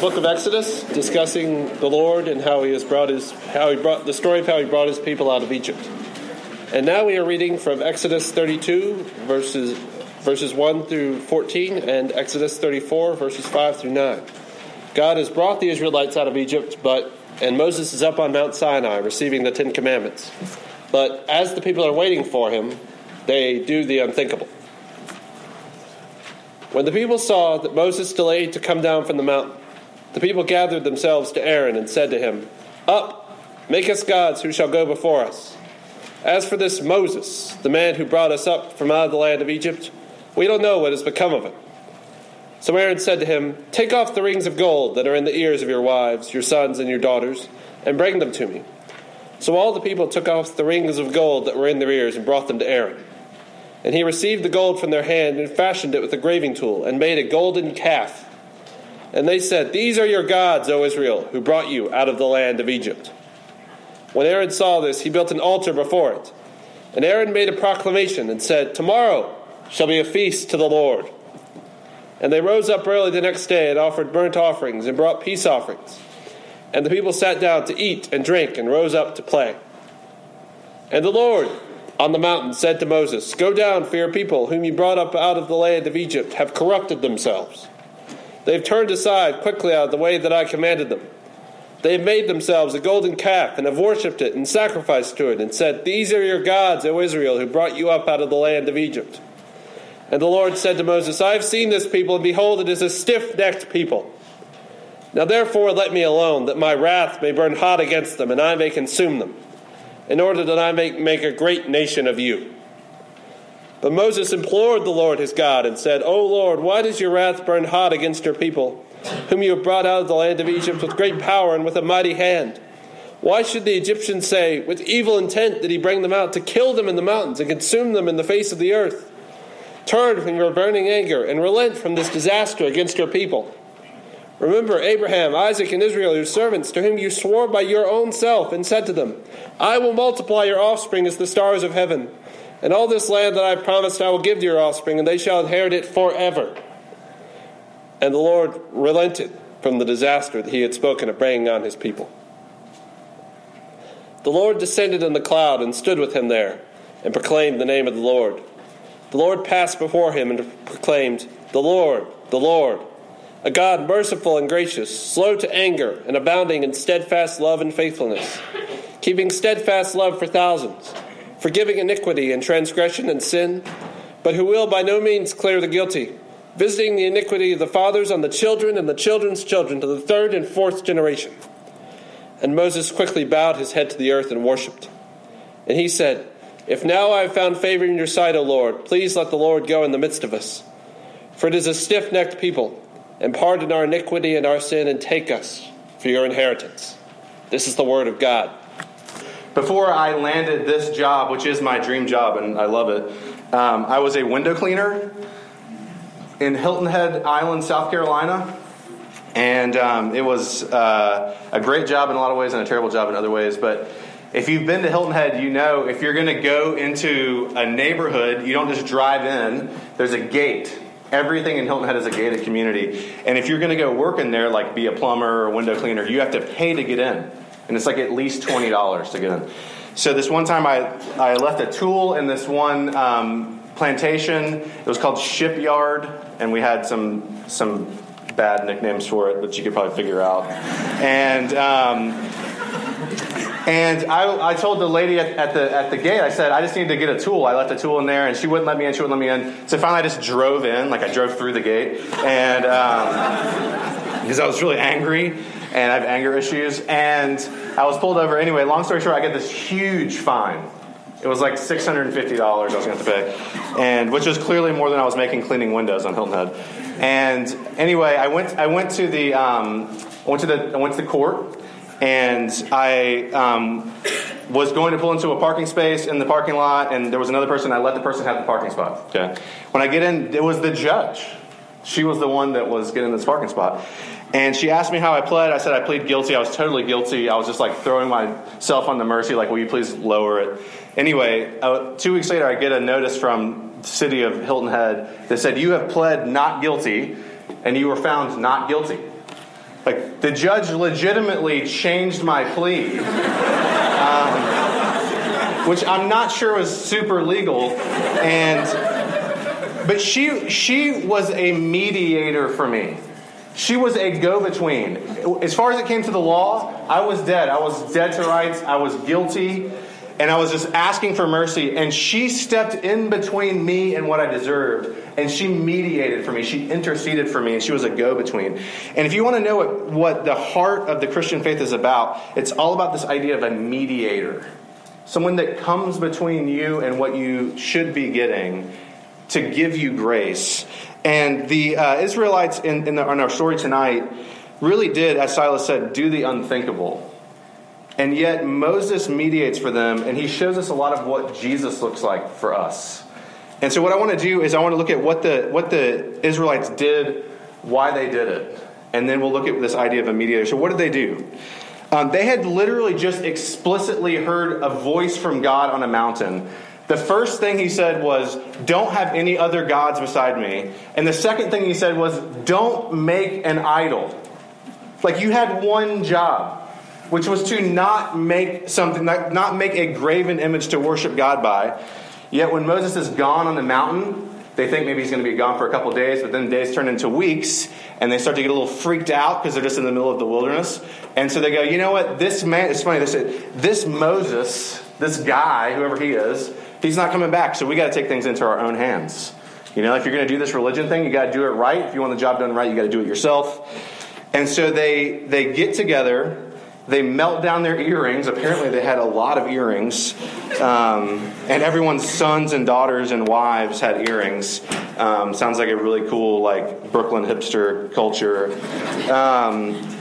book of Exodus, discussing the Lord and how He has brought His how He brought the story of how He brought His people out of Egypt. And now we are reading from Exodus 32 verses verses 1 through 14 and Exodus 34 verses 5 through 9. God has brought the Israelites out of Egypt, but and Moses is up on Mount Sinai receiving the 10 commandments. But as the people are waiting for him, they do the unthinkable. When the people saw that Moses delayed to come down from the mountain, the people gathered themselves to Aaron and said to him, Up, make us gods who shall go before us. As for this Moses, the man who brought us up from out of the land of Egypt, we don't know what has become of him. So Aaron said to him, Take off the rings of gold that are in the ears of your wives, your sons, and your daughters, and bring them to me. So all the people took off the rings of gold that were in their ears and brought them to Aaron. And he received the gold from their hand and fashioned it with a graving tool and made a golden calf. And they said, These are your gods, O Israel, who brought you out of the land of Egypt. When Aaron saw this, he built an altar before it. And Aaron made a proclamation and said, Tomorrow shall be a feast to the Lord. And they rose up early the next day and offered burnt offerings and brought peace offerings. And the people sat down to eat and drink and rose up to play. And the Lord on the mountain said to Moses, Go down, for your people, whom you brought up out of the land of Egypt, have corrupted themselves. They have turned aside quickly out of the way that I commanded them. They have made themselves a golden calf and have worshipped it and sacrificed to it and said, These are your gods, O Israel, who brought you up out of the land of Egypt. And the Lord said to Moses, I have seen this people, and behold, it is a stiff necked people. Now therefore let me alone, that my wrath may burn hot against them, and I may consume them in order that I may make a great nation of you. But Moses implored the Lord his God and said, O Lord, why does your wrath burn hot against your people, whom you have brought out of the land of Egypt with great power and with a mighty hand? Why should the Egyptians say, With evil intent did he bring them out, to kill them in the mountains and consume them in the face of the earth? Turn from your burning anger and relent from this disaster against your people. Remember Abraham, Isaac, and Israel, your servants, to whom you swore by your own self, and said to them, I will multiply your offspring as the stars of heaven. And all this land that I promised I will give to your offspring, and they shall inherit it forever. And the Lord relented from the disaster that he had spoken of bringing on his people. The Lord descended in the cloud and stood with him there, and proclaimed the name of the Lord. The Lord passed before him and proclaimed, The Lord, the Lord a God merciful and gracious, slow to anger, and abounding in steadfast love and faithfulness, keeping steadfast love for thousands, forgiving iniquity and transgression and sin, but who will by no means clear the guilty, visiting the iniquity of the fathers on the children and the children's children to the third and fourth generation. And Moses quickly bowed his head to the earth and worshipped. And he said, If now I have found favor in your sight, O Lord, please let the Lord go in the midst of us. For it is a stiff necked people and pardon our iniquity and our sin, and take us for your inheritance. This is the word of God. Before I landed this job, which is my dream job, and I love it, um, I was a window cleaner in Hilton Head Island, South Carolina. And um, it was uh, a great job in a lot of ways and a terrible job in other ways. But if you've been to Hilton Head, you know if you're going to go into a neighborhood, you don't just drive in, there's a gate Everything in Hilton Head is a gated community. And if you're going to go work in there, like be a plumber or window cleaner, you have to pay to get in. And it's like at least $20 to get in. So this one time I, I left a tool in this one um, plantation. It was called Shipyard. And we had some, some bad nicknames for it, which you could probably figure out. And um, and I, I told the lady at, at, the at the gate, I said, I just need to get a tool. I left a tool in there, and she wouldn't let me in. She wouldn't let me in. So finally, I just drove in, like I drove through the gate, and um, because I was really angry and I have anger issues, and I was pulled over. Anyway, long story short, I get this huge fine. It was like six hundred and fifty dollars I was going to pay, and which was clearly more than I was making cleaning windows on Hilton Head. And anyway, I went I went to the um, I went to the I went to the court and I um, was going to pull into a parking space in the parking lot, and there was another person. I let the person have the parking spot. Okay. When I get in, it was the judge. She was the one that was getting this parking spot. And she asked me how I pled. I said I plead guilty. I was totally guilty. I was just like throwing myself on the mercy, like, will you please lower it? Anyway, uh, two weeks later, I get a notice from the city of Hilton Head that said, You have pled not guilty, and you were found not guilty. Like the judge legitimately changed my plea, um, which I'm not sure was super legal, and but she she was a mediator for me. She was a go between. As far as it came to the law, I was dead. I was dead to rights. I was guilty. And I was just asking for mercy. And she stepped in between me and what I deserved. And she mediated for me. She interceded for me. And she was a go between. And if you want to know what, what the heart of the Christian faith is about, it's all about this idea of a mediator. Someone that comes between you and what you should be getting to give you grace. And the uh, Israelites in, in, the, in our story tonight really did, as Silas said, do the unthinkable. And yet Moses mediates for them, and he shows us a lot of what Jesus looks like for us. And so, what I want to do is I want to look at what the what the Israelites did, why they did it, and then we'll look at this idea of a mediator. So, what did they do? Um, they had literally just explicitly heard a voice from God on a mountain the first thing he said was, Don't have any other gods beside me. And the second thing he said was, Don't make an idol. Like you had one job, which was to not make something, not make a graven image to worship God by. Yet when Moses is gone on the mountain, they think maybe he's going to be gone for a couple days, but then days turn into weeks, and they start to get a little freaked out because they're just in the middle of the wilderness. And so they go, you know what? This man, it's funny, they said, this Moses, this guy, whoever he is, He's not coming back, so we got to take things into our own hands. You know, if you're going to do this religion thing, you got to do it right. If you want the job done right, you got to do it yourself. And so they they get together. They melt down their earrings. Apparently, they had a lot of earrings, um, and everyone's sons and daughters and wives had earrings. Um, sounds like a really cool, like Brooklyn hipster culture. Um,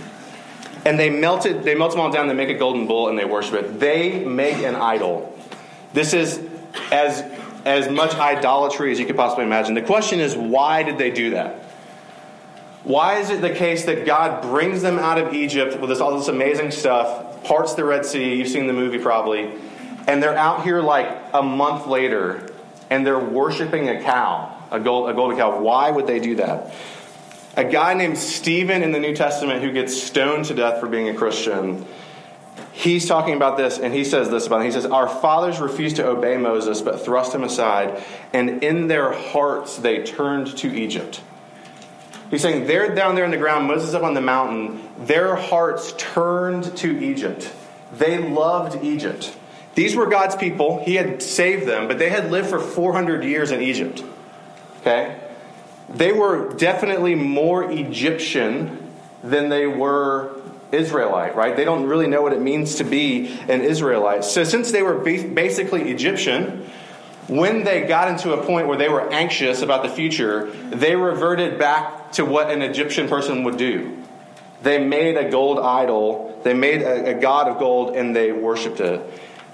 and they melted. They melt them all down. They make a golden bull and they worship it. They make an idol. This is as, as much idolatry as you could possibly imagine. The question is, why did they do that? Why is it the case that God brings them out of Egypt with this, all this amazing stuff, parts the Red Sea, you've seen the movie probably, and they're out here like a month later and they're worshiping a cow, a, gold, a golden cow? Why would they do that? A guy named Stephen in the New Testament who gets stoned to death for being a Christian he's talking about this, and he says this about him. He says, Our fathers refused to obey Moses, but thrust him aside, and in their hearts they turned to Egypt. He's saying they're down there in the ground, Moses up on the mountain, their hearts turned to Egypt. They loved Egypt. These were God's people. He had saved them, but they had lived for 400 years in Egypt. Okay? They were definitely more Egyptian than they were Israelite, right? They don't really know what it means to be an Israelite. So, since they were basically Egyptian, when they got into a point where they were anxious about the future, they reverted back to what an Egyptian person would do. They made a gold idol, they made a, a god of gold, and they worshiped it.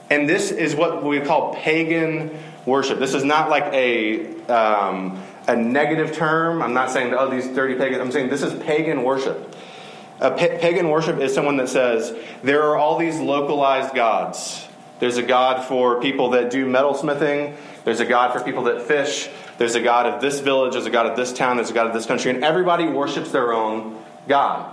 And this is what we call pagan worship. This is not like a. Um, a negative term. I'm not saying, oh, these dirty pagans. I'm saying this is pagan worship. A pagan worship is someone that says there are all these localized gods. There's a god for people that do metalsmithing. There's a god for people that fish. There's a god of this village. There's a god of this town. There's a god of this country. And everybody worships their own god.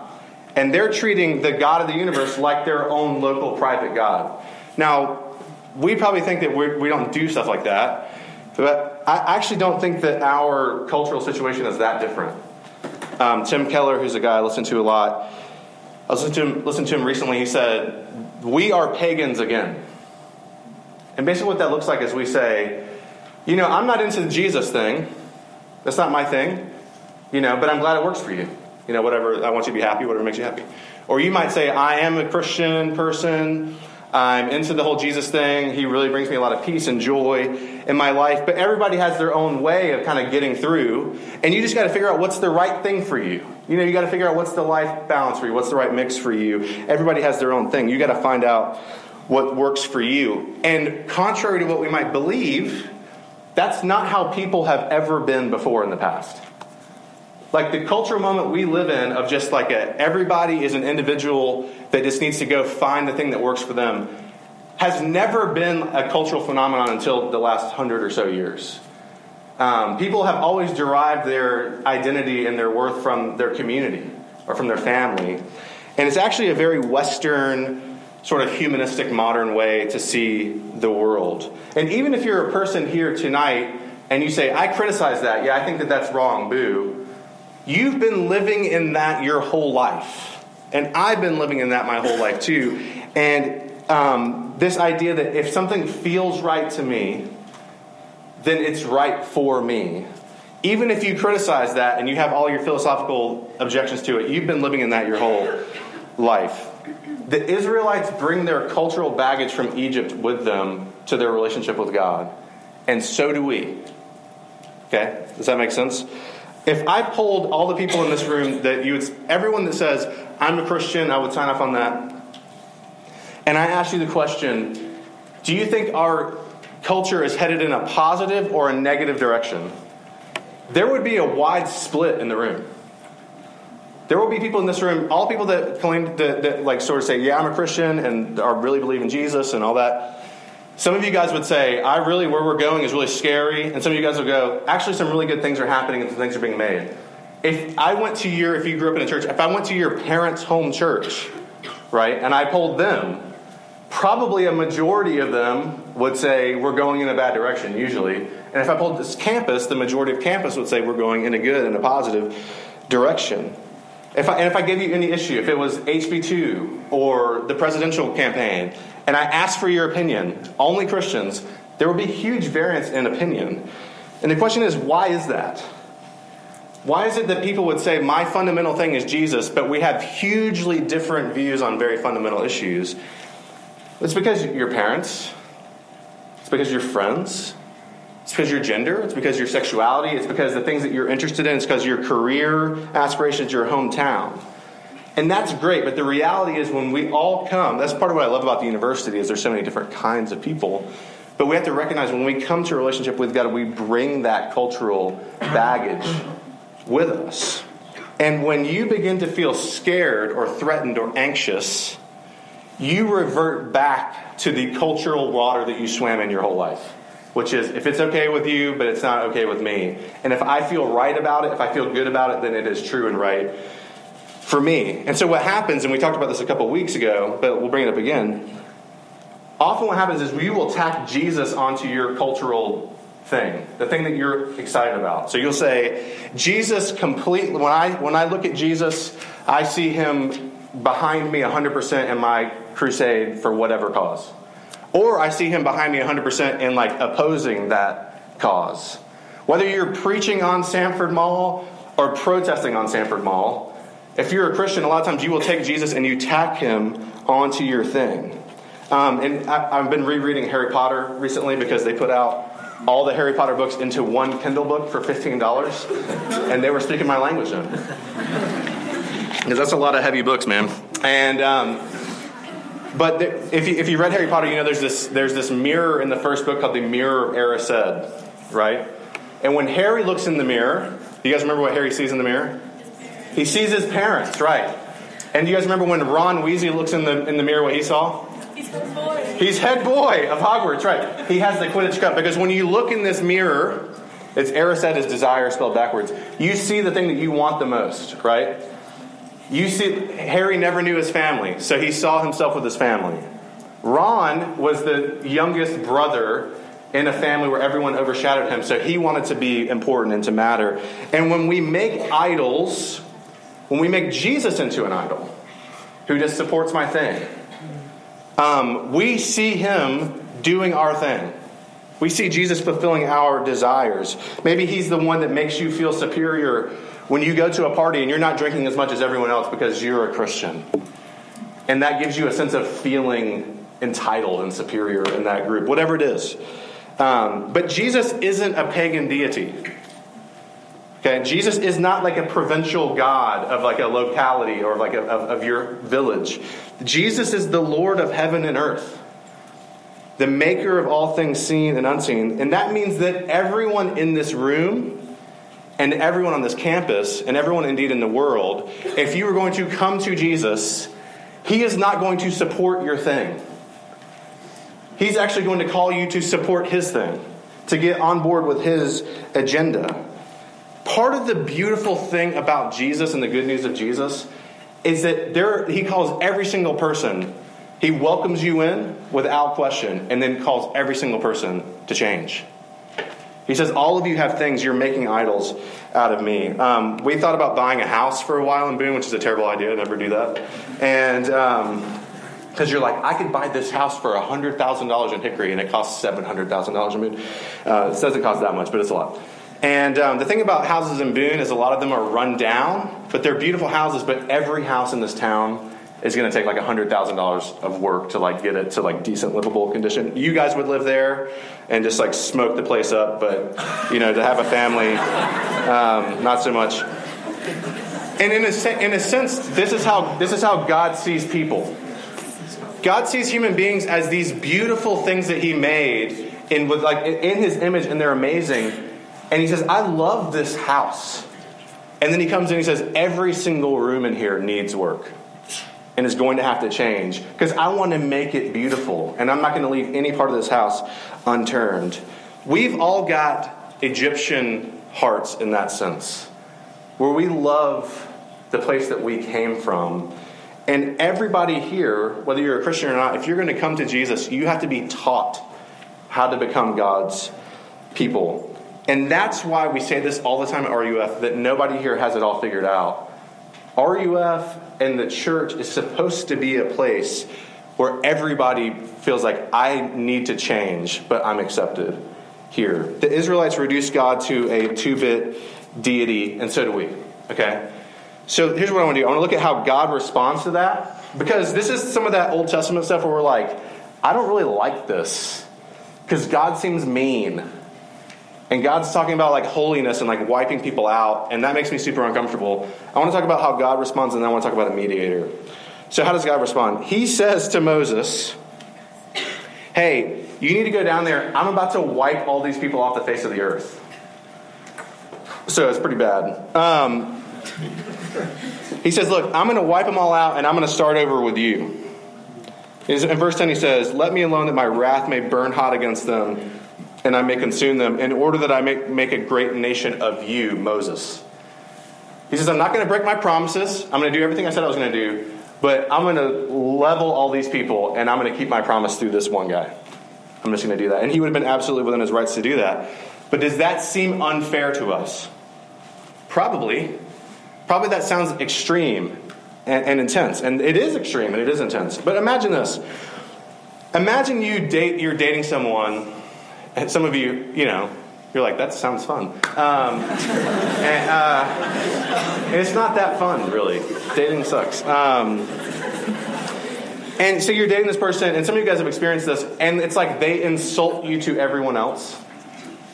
And they're treating the God of the universe like their own local private God. Now, we probably think that we're, we do not do stuff like that. But I actually don't think that our cultural situation is that different. Um, Tim Keller, who's a guy I listen to a lot, I listened to him, listened to him recently. He said, We are pagans again. And basically, what that looks like is we say, You know, I'm not into the Jesus thing. That's not my thing. You know, but I'm glad it works for you. You know, whatever, I want you to be happy, whatever makes you happy. Or you might say, I am a Christian person. I'm into the whole Jesus thing. He really brings me a lot of peace and joy in my life. But everybody has their own way of kind of getting through. And you just got to figure out what's the right thing for you. You know, you got to figure out what's the life balance for you, what's the right mix for you. Everybody has their own thing. You got to find out what works for you. And contrary to what we might believe, that's not how people have ever been before in the past. Like the cultural moment we live in of just like a, everybody is an individual that just needs to go find the thing that works for them has never been a cultural phenomenon until the last hundred or so years. Um, people have always derived their identity and their worth from their community, or from their family. And it's actually a very Western, sort of humanistic, modern way to see the world. And even if you're a person here tonight and you say, I criticize that, yeah, I think that that's wrong, boo, you've been living in that your whole life. And I've been living in that my whole life too. And um, this idea that if something feels right to me, then it's right for me. Even if you criticize that and you have all your philosophical objections to it, you've been living in that your whole life. The Israelites bring their cultural baggage from Egypt with them to their relationship with God. And so do we. Okay? Does that make sense? If I polled all the people in this room that you would, everyone that says, I'm a Christian, I would sign off on that. And I ask you the question do you think our culture is headed in a positive or a negative direction? There would be a wide split in the room. There will be people in this room, all people that claim that, that like sort of say, "Yeah, I'm a Christian," and are really believe in Jesus and all that. Some of you guys would say, "I really where we're going is really scary," and some of you guys would go, "Actually, some really good things are happening and some things are being made." If I went to your, if you grew up in a church, if I went to your parents' home church, right, and I polled them, probably a majority of them would say we're going in a bad direction. Usually, and if I polled this campus, the majority of campus would say we're going in a good and a positive direction. If I, and if I gave you any issue, if it was HB2 or the presidential campaign, and I asked for your opinion, only Christians, there would be huge variance in opinion. And the question is, why is that? Why is it that people would say, my fundamental thing is Jesus, but we have hugely different views on very fundamental issues? It's because your parents, it's because your friends, it's because your gender, it's because your sexuality, it's because the things that you're interested in, it's because your career aspirations, your hometown. And that's great, but the reality is when we all come, that's part of what I love about the university is there's so many different kinds of people. But we have to recognize when we come to a relationship with God, we bring that cultural baggage with us. And when you begin to feel scared or threatened or anxious, you revert back to the cultural water that you swam in your whole life which is if it's okay with you, but it's not okay with me. And if I feel right about it, if I feel good about it, then it is true and right for me. And so what happens, and we talked about this a couple weeks ago, but we'll bring it up again. Often what happens is we will tack Jesus onto your cultural thing, the thing that you're excited about. So you'll say, Jesus completely when I when I look at Jesus, I see him behind me 100% in my crusade for whatever cause. Or I see him behind me 100% in like opposing that cause. Whether you're preaching on Sanford Mall or protesting on Sanford Mall, if you're a Christian, a lot of times you will take Jesus and you tack him onto your thing. Um, and I, have been rereading Harry Potter recently because they put out all the Harry Potter books into one Kindle book for $15, and they were speaking my language then. Because that's a lot of heavy books, man. And um, but there, if you, if you read Harry Potter, you know there's this there's this mirror in the first book called the Mirror of Erised, right? And when Harry looks in the mirror, you guys remember what Harry sees in the mirror? He sees his parents, right? And do you guys remember when Ron Weasley looks in the in the mirror what he saw? Head boy. He's head boy of Hogwarts, right? He has the Quidditch cup because when you look in this mirror, it's Erised is desire spelled backwards. You see the thing that you want the most, right? You see, Harry never knew his family, so he saw himself with his family. Ron was the youngest brother in a family where everyone overshadowed him, so he wanted to be important and to matter. And when we make idols, when we make Jesus into an idol, who just supports my thing, um, we see him doing our thing. We see Jesus fulfilling our desires. Maybe he's the one that makes you feel superior when you go to a party and you're not drinking as much as everyone else because you're a Christian. And that gives you a sense of feeling entitled and superior in that group, whatever it is. Um, but Jesus isn't a pagan deity. Okay, Jesus is not like a provincial god of like a locality or like a, of, of your village. Jesus is the Lord of heaven and earth, the maker of all things seen and unseen. And that means that everyone in this room and everyone on this campus, and everyone indeed in the world, if you are going to come to Jesus, He is not going to support your thing. He's actually going to call you to support His thing, to get on board with His agenda. Part of the beautiful thing about Jesus and the good news of Jesus is that there he calls every single person he welcomes you in without question and then calls every single person to change. He says, All of you have things, you're making idols out of me. Um, we thought about buying a house for a while in Boone, which is a terrible idea. Never do that. And because um, you're like, I could buy this house for $100,000 in Hickory and it costs $700,000 in Boone. Uh, it doesn't cost that much, but it's a lot. And um, the thing about houses in Boone is a lot of them are run down, but they're beautiful houses, but every house in this town is going to take like $100,000 of work to like get it to like decent livable condition. You guys would live there and just like smoke the place up, but you know, to have a family, um, not so much. And in a, in a sense, this is how this is how God sees people. God sees human beings as these beautiful things that He made in with like in His image, and they're amazing. And He says, "I love this house." And then He comes in and He says, "Every single room in here needs work." and is going to have to change because I want to make it beautiful and I'm not going to leave any part of this house unturned. We've all got Egyptian hearts in that sense where we love the place that we came from. And everybody here, whether you're a Christian or not, if you're going to come to Jesus, you have to be taught how to become God's people. And that's why we say this all the time at RUF that nobody here has it all figured out. RUF and the church is supposed to be a place where everybody feels like I need to change, but I'm accepted here. The Israelites reduced God to a two bit deity, and so do we. Okay? So here's what I want to do I want to look at how God responds to that, because this is some of that Old Testament stuff where we're like, I don't really like this, because God seems mean. And God's talking about like holiness and like wiping people out, and that makes me super uncomfortable. I want to talk about how God responds, and then I want to talk about a mediator. So, how does God respond? He says to Moses, Hey, you need to go down there. I'm about to wipe all these people off the face of the earth. So, it's pretty bad. Um, he says, Look, I'm going to wipe them all out, and I'm going to start over with you. In verse 10, he says, Let me alone that my wrath may burn hot against them and I may consume them, in order that I may make a great nation of you, Moses. He says, I'm not going to break my promises. I'm going to do everything I said I was going to do, but I'm going to level all these people, and I'm going to keep my promise through this one guy. I'm just going to do that. And he would have been absolutely within his rights to do that. But does that seem unfair to us? Probably. Probably that sounds extreme and, and intense. And it is extreme and it is intense. But imagine this. Imagine you date you're dating someone and some of you, you know, you're like, that sounds fun. Um, and, uh, it's not that fun, really. Dating sucks. Um, and so you're dating this person, and some of you guys have experienced this, and it's like they insult you to everyone else.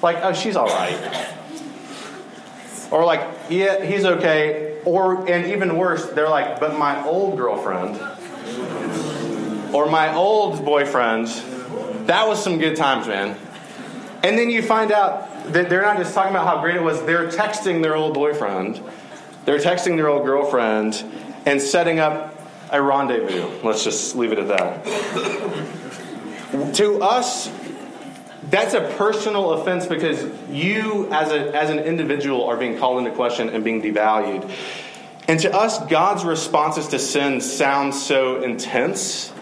Like, oh, she's all right. Or like, yeah, he's okay. Or, and even worse, they're like, but my old girlfriend, or my old boyfriend, that was some good times, man. And then you find out that they're not just talking about how great it was, they're texting their old boyfriend, they're texting their old girlfriend, and setting up a rendezvous. Let's just leave it at that. to us, that's a personal offense because you, as, a, as an individual, are being called into question and being devalued. And to us, God's responses to sin sound so intense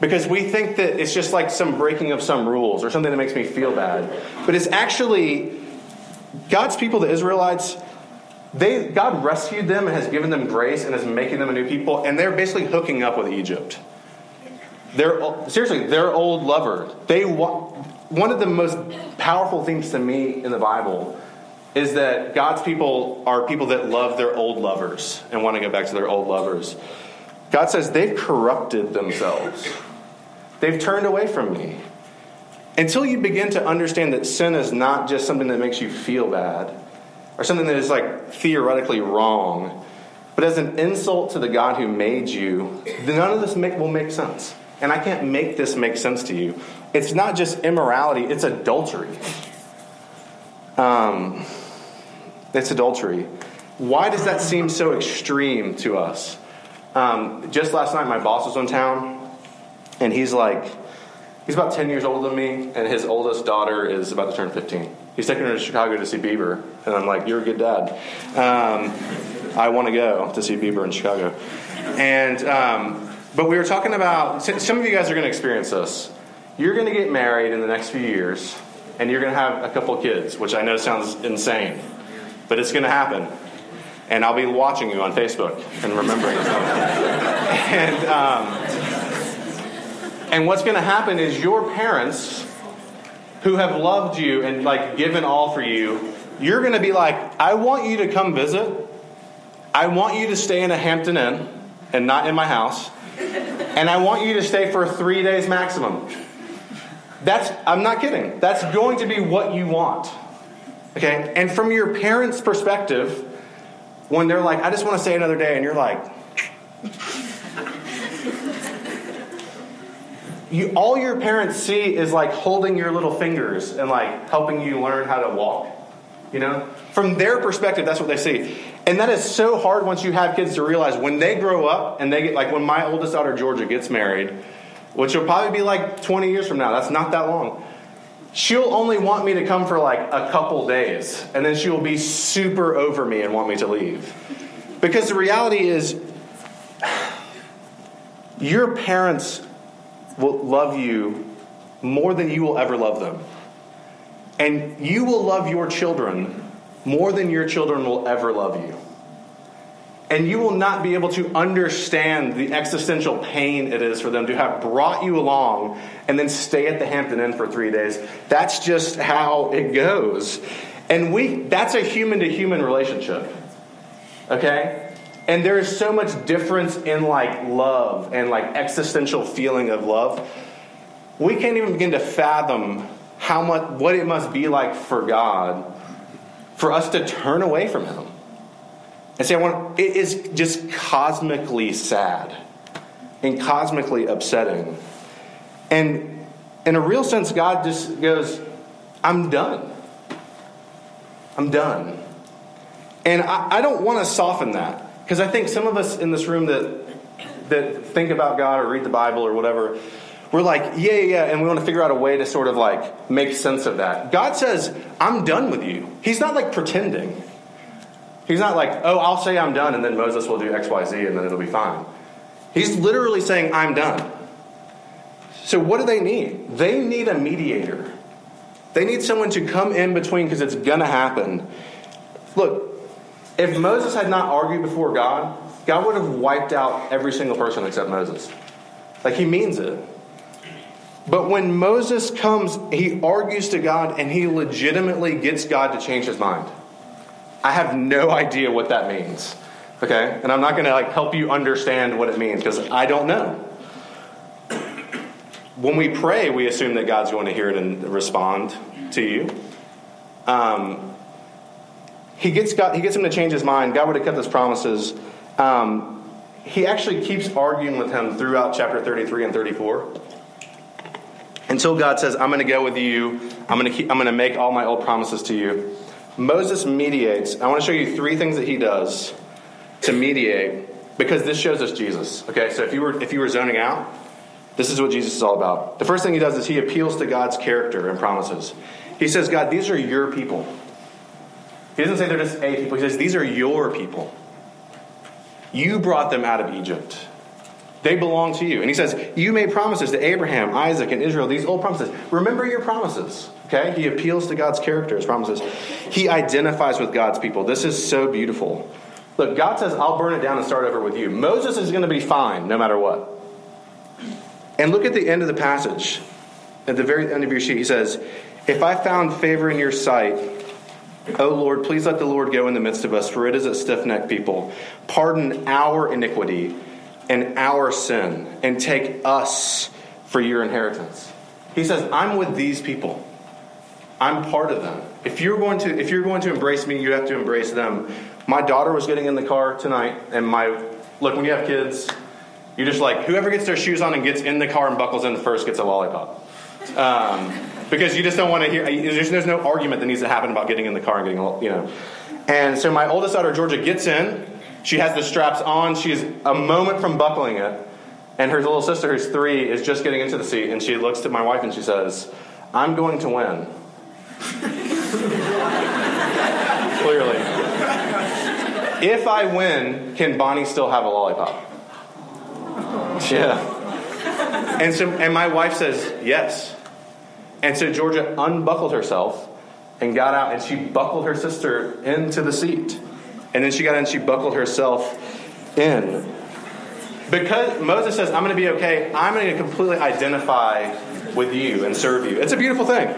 because we think that it's just like some breaking of some rules or something that makes me feel bad. But it's actually God's people, the Israelites, they God rescued them and has given them grace and is making them a new people, and they're basically hooking up with Egypt. They're seriously, their old lover. They one of the most powerful things to me in the Bible is that God's people are people that love their old lovers and want to go back to their old lovers. God says they've corrupted themselves. They've turned away from me. Until you begin to understand that sin is not just something that makes you feel bad or something that is like theoretically wrong, but as an insult to the God who made you, none of this make, will make sense. And I can't make this make sense to you. It's not just immorality, it's adultery. Um, it's adultery. Why does that seem so extreme to us? Um, just last night, my boss was in town, and he's like, he's about 10 years older than me, and his oldest daughter is about to turn 15. He's taking her to Chicago to see Bieber. And I'm like, You're a good dad. Um, I want to go to see Bieber in Chicago. And, um, but we were talking about, some of you guys are going to experience this. You're going to get married in the next few years, and you're going to have a couple kids, which I know sounds insane, but it's going to happen. And I'll be watching you on Facebook and remembering it. and, um, and what's going to happen is your parents who have loved you and like given all for you, you're going to be like, I want you to come visit. I want you to stay in a Hampton Inn and not in my house. And I want you to stay for three days maximum. That's, I'm not kidding. That's going to be what you want. Okay? And from your parents' perspective, when they're like, I just want to stay another day, and you're like, you, all your parents see is like holding your little fingers and like helping you learn how to walk. You know? From their perspective, that's what they see. And that is so hard once you have kids to realize when they grow up and they get, like when my oldest daughter, Georgia, gets married, which will probably be like 20 years from now, that's not that long. She'll only want me to come for like a couple days, and then she will be super over me and want me to leave. Because the reality is, your parents will love you more than you will ever love them. And you will love your children more than your children will ever love you. And you will not be able to understand the existential pain it is for them to have brought you along and then stay at the Hampton Inn for three days. That's just how it goes. And we that's a human to human relationship. Okay? And there is so much difference in like love and like existential feeling of love. We can't even begin to fathom how much what it must be like for God for us to turn away from him. And say, I want it is just cosmically sad and cosmically upsetting. And in a real sense, God just goes, I'm done. I'm done. And I, I don't want to soften that. Because I think some of us in this room that that think about God or read the Bible or whatever, we're like, yeah, yeah, and we want to figure out a way to sort of like make sense of that. God says, I'm done with you. He's not like pretending. He's not like, oh, I'll say I'm done, and then Moses will do X, Y, Z, and then it'll be fine. He's literally saying, I'm done. So, what do they need? They need a mediator. They need someone to come in between because it's going to happen. Look, if Moses had not argued before God, God would have wiped out every single person except Moses. Like, he means it. But when Moses comes, he argues to God and he legitimately gets God to change his mind. I have no idea what that means. Okay? And I'm not going to like help you understand what it means because I don't know. When we pray, we assume that God's going to hear it and respond to you. Um, he gets God, he gets him to change his mind. God would have kept his promises. Um, he actually keeps arguing with him throughout chapter 33 and 34 until God says, "I'm going to go with you. I'm going to keep, I'm going to make all my old promises to you." Moses mediates. I want to show you three things that he does to mediate because this shows us Jesus. Okay, so if you were if you were zoning out, this is what Jesus is all about. The first thing he does is he appeals to God's character and promises. He says, God, these are your people. He doesn't say they're just a people. He says, these are your people. You brought them out of Egypt. They belong to you. And he says, You made promises to Abraham, Isaac, and Israel, these old promises. Remember your promises. Okay? He appeals to God's character, his promises. He identifies with God's people. This is so beautiful. Look, God says, I'll burn it down and start over with you. Moses is going to be fine no matter what. And look at the end of the passage. At the very end of your sheet, he says, If I found favor in your sight, O Lord, please let the Lord go in the midst of us, for it is a stiff necked people. Pardon our iniquity and our sin, and take us for your inheritance. He says, I'm with these people. I'm part of them. If you're going to if you're going to embrace me, you have to embrace them. My daughter was getting in the car tonight, and my look when you have kids, you just like whoever gets their shoes on and gets in the car and buckles in first gets a lollipop. Um, because you just don't want to hear. There's, there's no argument that needs to happen about getting in the car and getting you know. And so my oldest daughter Georgia gets in. She has the straps on. She's a moment from buckling it, and her little sister, who's three, is just getting into the seat. And she looks to my wife and she says, "I'm going to win." Clearly. If I win, can Bonnie still have a lollipop? Yeah. And so and my wife says, yes. And so Georgia unbuckled herself and got out and she buckled her sister into the seat. And then she got in and she buckled herself in. Because Moses says, I'm going to be okay, I'm going to completely identify with you and serve you. It's a beautiful thing.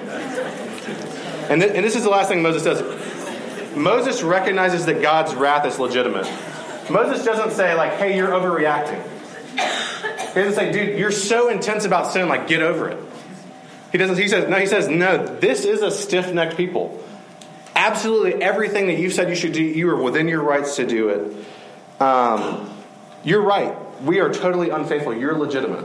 And, th- and this is the last thing Moses does. Moses recognizes that God's wrath is legitimate. Moses doesn't say, like, hey, you're overreacting. He doesn't say, dude, you're so intense about sin, like, get over it. He doesn't, he says, no, he says, no, this is a stiff necked people. Absolutely everything that you said you should do, you are within your rights to do it. Um, you're right. We are totally unfaithful. You're legitimate.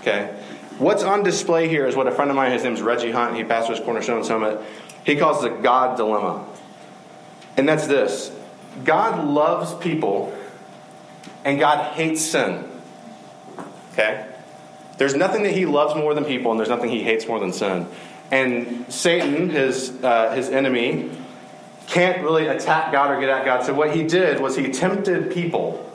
Okay? What's on display here is what a friend of mine, his name's Reggie Hunt, he pastors Cornerstone Summit, he calls it a God dilemma. And that's this God loves people, and God hates sin. Okay? There's nothing that he loves more than people, and there's nothing he hates more than sin. And Satan, his, uh, his enemy, can't really attack God or get at God. So what he did was he tempted people.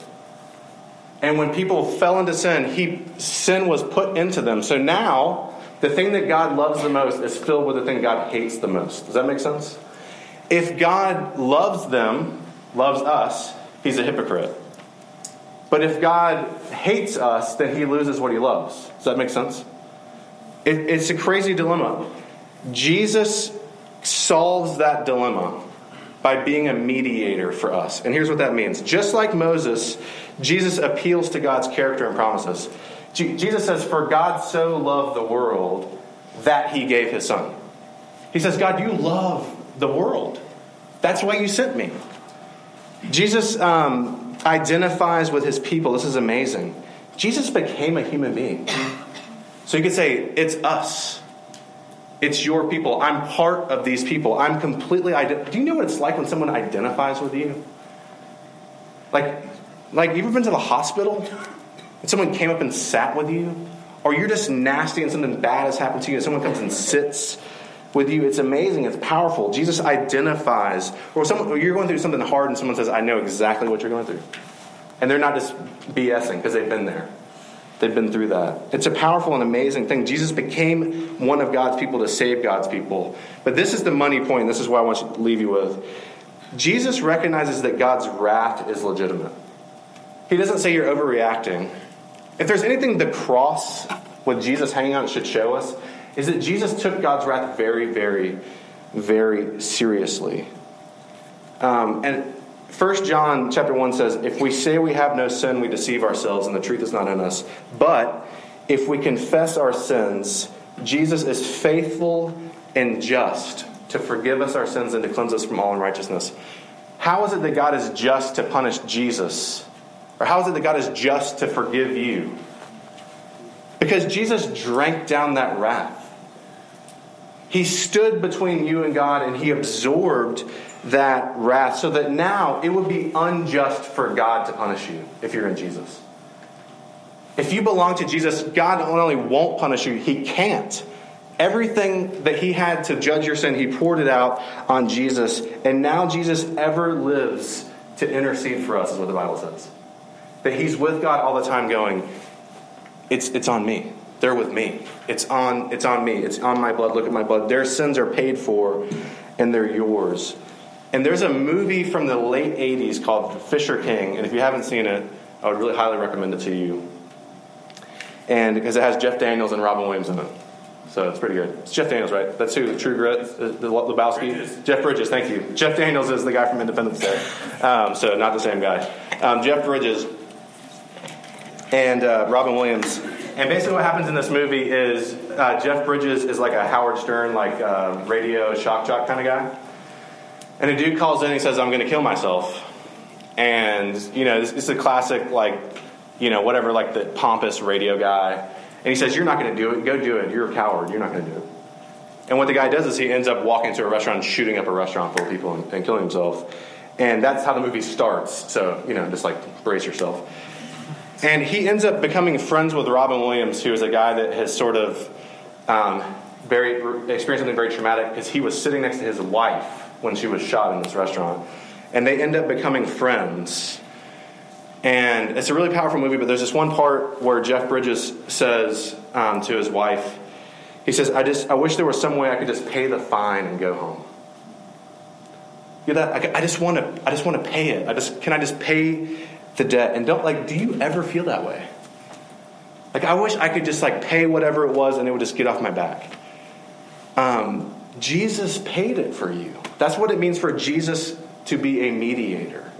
And when people fell into sin, he, sin was put into them. So now, the thing that God loves the most is filled with the thing God hates the most. Does that make sense? If God loves them, loves us, he's a hypocrite. But if God hates us, then he loses what he loves. Does that make sense? It, it's a crazy dilemma. Jesus solves that dilemma by being a mediator for us. And here's what that means just like Moses, Jesus appeals to God's character and promises. Jesus says, For God so loved the world that he gave his son. He says, God, you love the world. That's why you sent me. Jesus um, identifies with his people. This is amazing. Jesus became a human being. So you could say, It's us. It's your people. I'm part of these people. I'm completely. Ident- Do you know what it's like when someone identifies with you? Like, like you ever been to the hospital and someone came up and sat with you, or you're just nasty and something bad has happened to you, and someone comes and sits with you. It's amazing. It's powerful. Jesus identifies, or, someone, you're going through something hard, and someone says, "I know exactly what you're going through," and they're not just BSing because they've been there. They've been through that. It's a powerful and amazing thing. Jesus became one of God's people to save God's people. But this is the money point. This is what I want to leave you with. Jesus recognizes that God's wrath is legitimate. He doesn't say you're overreacting. If there's anything the cross with Jesus hanging on should show us, is that Jesus took God's wrath very, very, very seriously. Um, and 1 John chapter 1 says, If we say we have no sin, we deceive ourselves, and the truth is not in us. But if we confess our sins, Jesus is faithful and just to forgive us our sins and to cleanse us from all unrighteousness. How is it that God is just to punish Jesus? Or how is it that God is just to forgive you? Because Jesus drank down that wrath. He stood between you and God and he absorbed that wrath so that now it would be unjust for God to punish you if you're in Jesus. If you belong to Jesus, God not only won't punish you, he can't. Everything that he had to judge your sin, he poured it out on Jesus. And now Jesus ever lives to intercede for us, is what the Bible says. That he's with God all the time going, it's, it's on me. They're with me. It's on, it's on me. It's on my blood. Look at my blood. Their sins are paid for, and they're yours. And there's a movie from the late 80s called Fisher King. And if you haven't seen it, I would really highly recommend it to you. And because it has Jeff Daniels and Robin Williams in it. So it's pretty good. It's Jeff Daniels, right? That's who, True Grit, the, the Lebowski? Bridges. Jeff Bridges, thank you. Jeff Daniels is the guy from Independence Day. Um, so not the same guy. Um, Jeff Bridges and uh, Robin Williams. And basically, what happens in this movie is uh, Jeff Bridges is like a Howard Stern, like uh, radio shock jock kind of guy. And a dude calls in and he says, I'm going to kill myself. And, you know, is a classic, like, you know, whatever, like the pompous radio guy. And he says, You're not going to do it. Go do it. You're a coward. You're not going to do it. And what the guy does is he ends up walking to a restaurant shooting up a restaurant full of people and, and killing himself. And that's how the movie starts. So, you know, just like brace yourself. And he ends up becoming friends with Robin Williams, who is a guy that has sort of um, very experienced something very traumatic because he was sitting next to his wife when she was shot in this restaurant, and they end up becoming friends. And it's a really powerful movie, but there's this one part where Jeff Bridges says um, to his wife, he says, "I just I wish there was some way I could just pay the fine and go home." You know that I, I just want to I just want to pay it. I just can I just pay the debt and don't like. Do you ever feel that way? Like I wish I could just like pay whatever it was and it would just get off my back. Um, Jesus paid it for you. That's what it means for Jesus to be a mediator.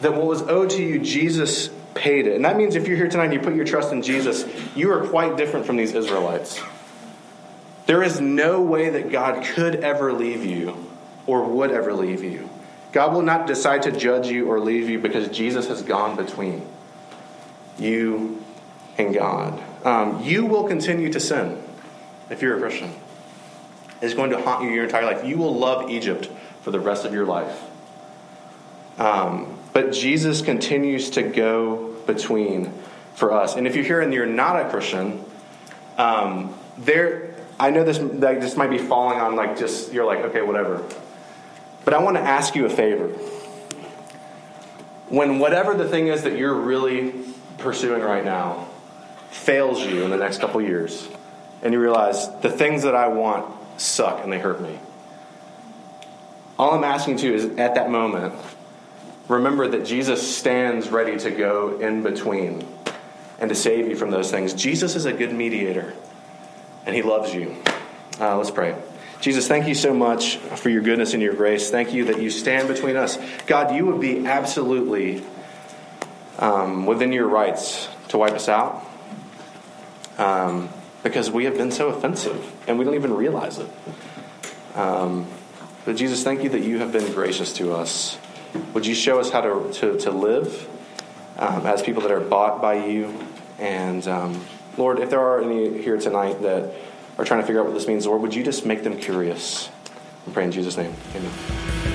That what was owed to you, Jesus paid it. And that means if you're here tonight and you put your trust in Jesus, you are quite different from these Israelites. There is no way that God could ever leave you or would ever leave you. God will not decide to judge you or leave you because Jesus has gone between you and God. Um, you will continue to sin if you're a Christian. It's going to haunt you your entire life. You will love Egypt for the rest of your life. Um, but Jesus continues to go between for us. And if you're here and you're not a Christian, um, there, I know this like, this might be falling on like just you're like okay whatever. But I want to ask you a favor. When whatever the thing is that you're really pursuing right now fails you in the next couple years, and you realize the things that I want suck and they hurt me. All I'm asking you is at that moment, remember that Jesus stands ready to go in between and to save you from those things. Jesus is a good mediator, and he loves you. Uh, let's pray. Jesus, thank you so much for your goodness and your grace. Thank you that you stand between us. God, you would be absolutely um, within your rights to wipe us out um, because we have been so offensive and we don't even realize it. Um, but Jesus, thank you that you have been gracious to us. Would you show us how to, to, to live um, as people that are bought by you? And um, Lord, if there are any here tonight that are trying to figure out what this means, Lord, would you just make them curious? I pray in Jesus' name. Amen.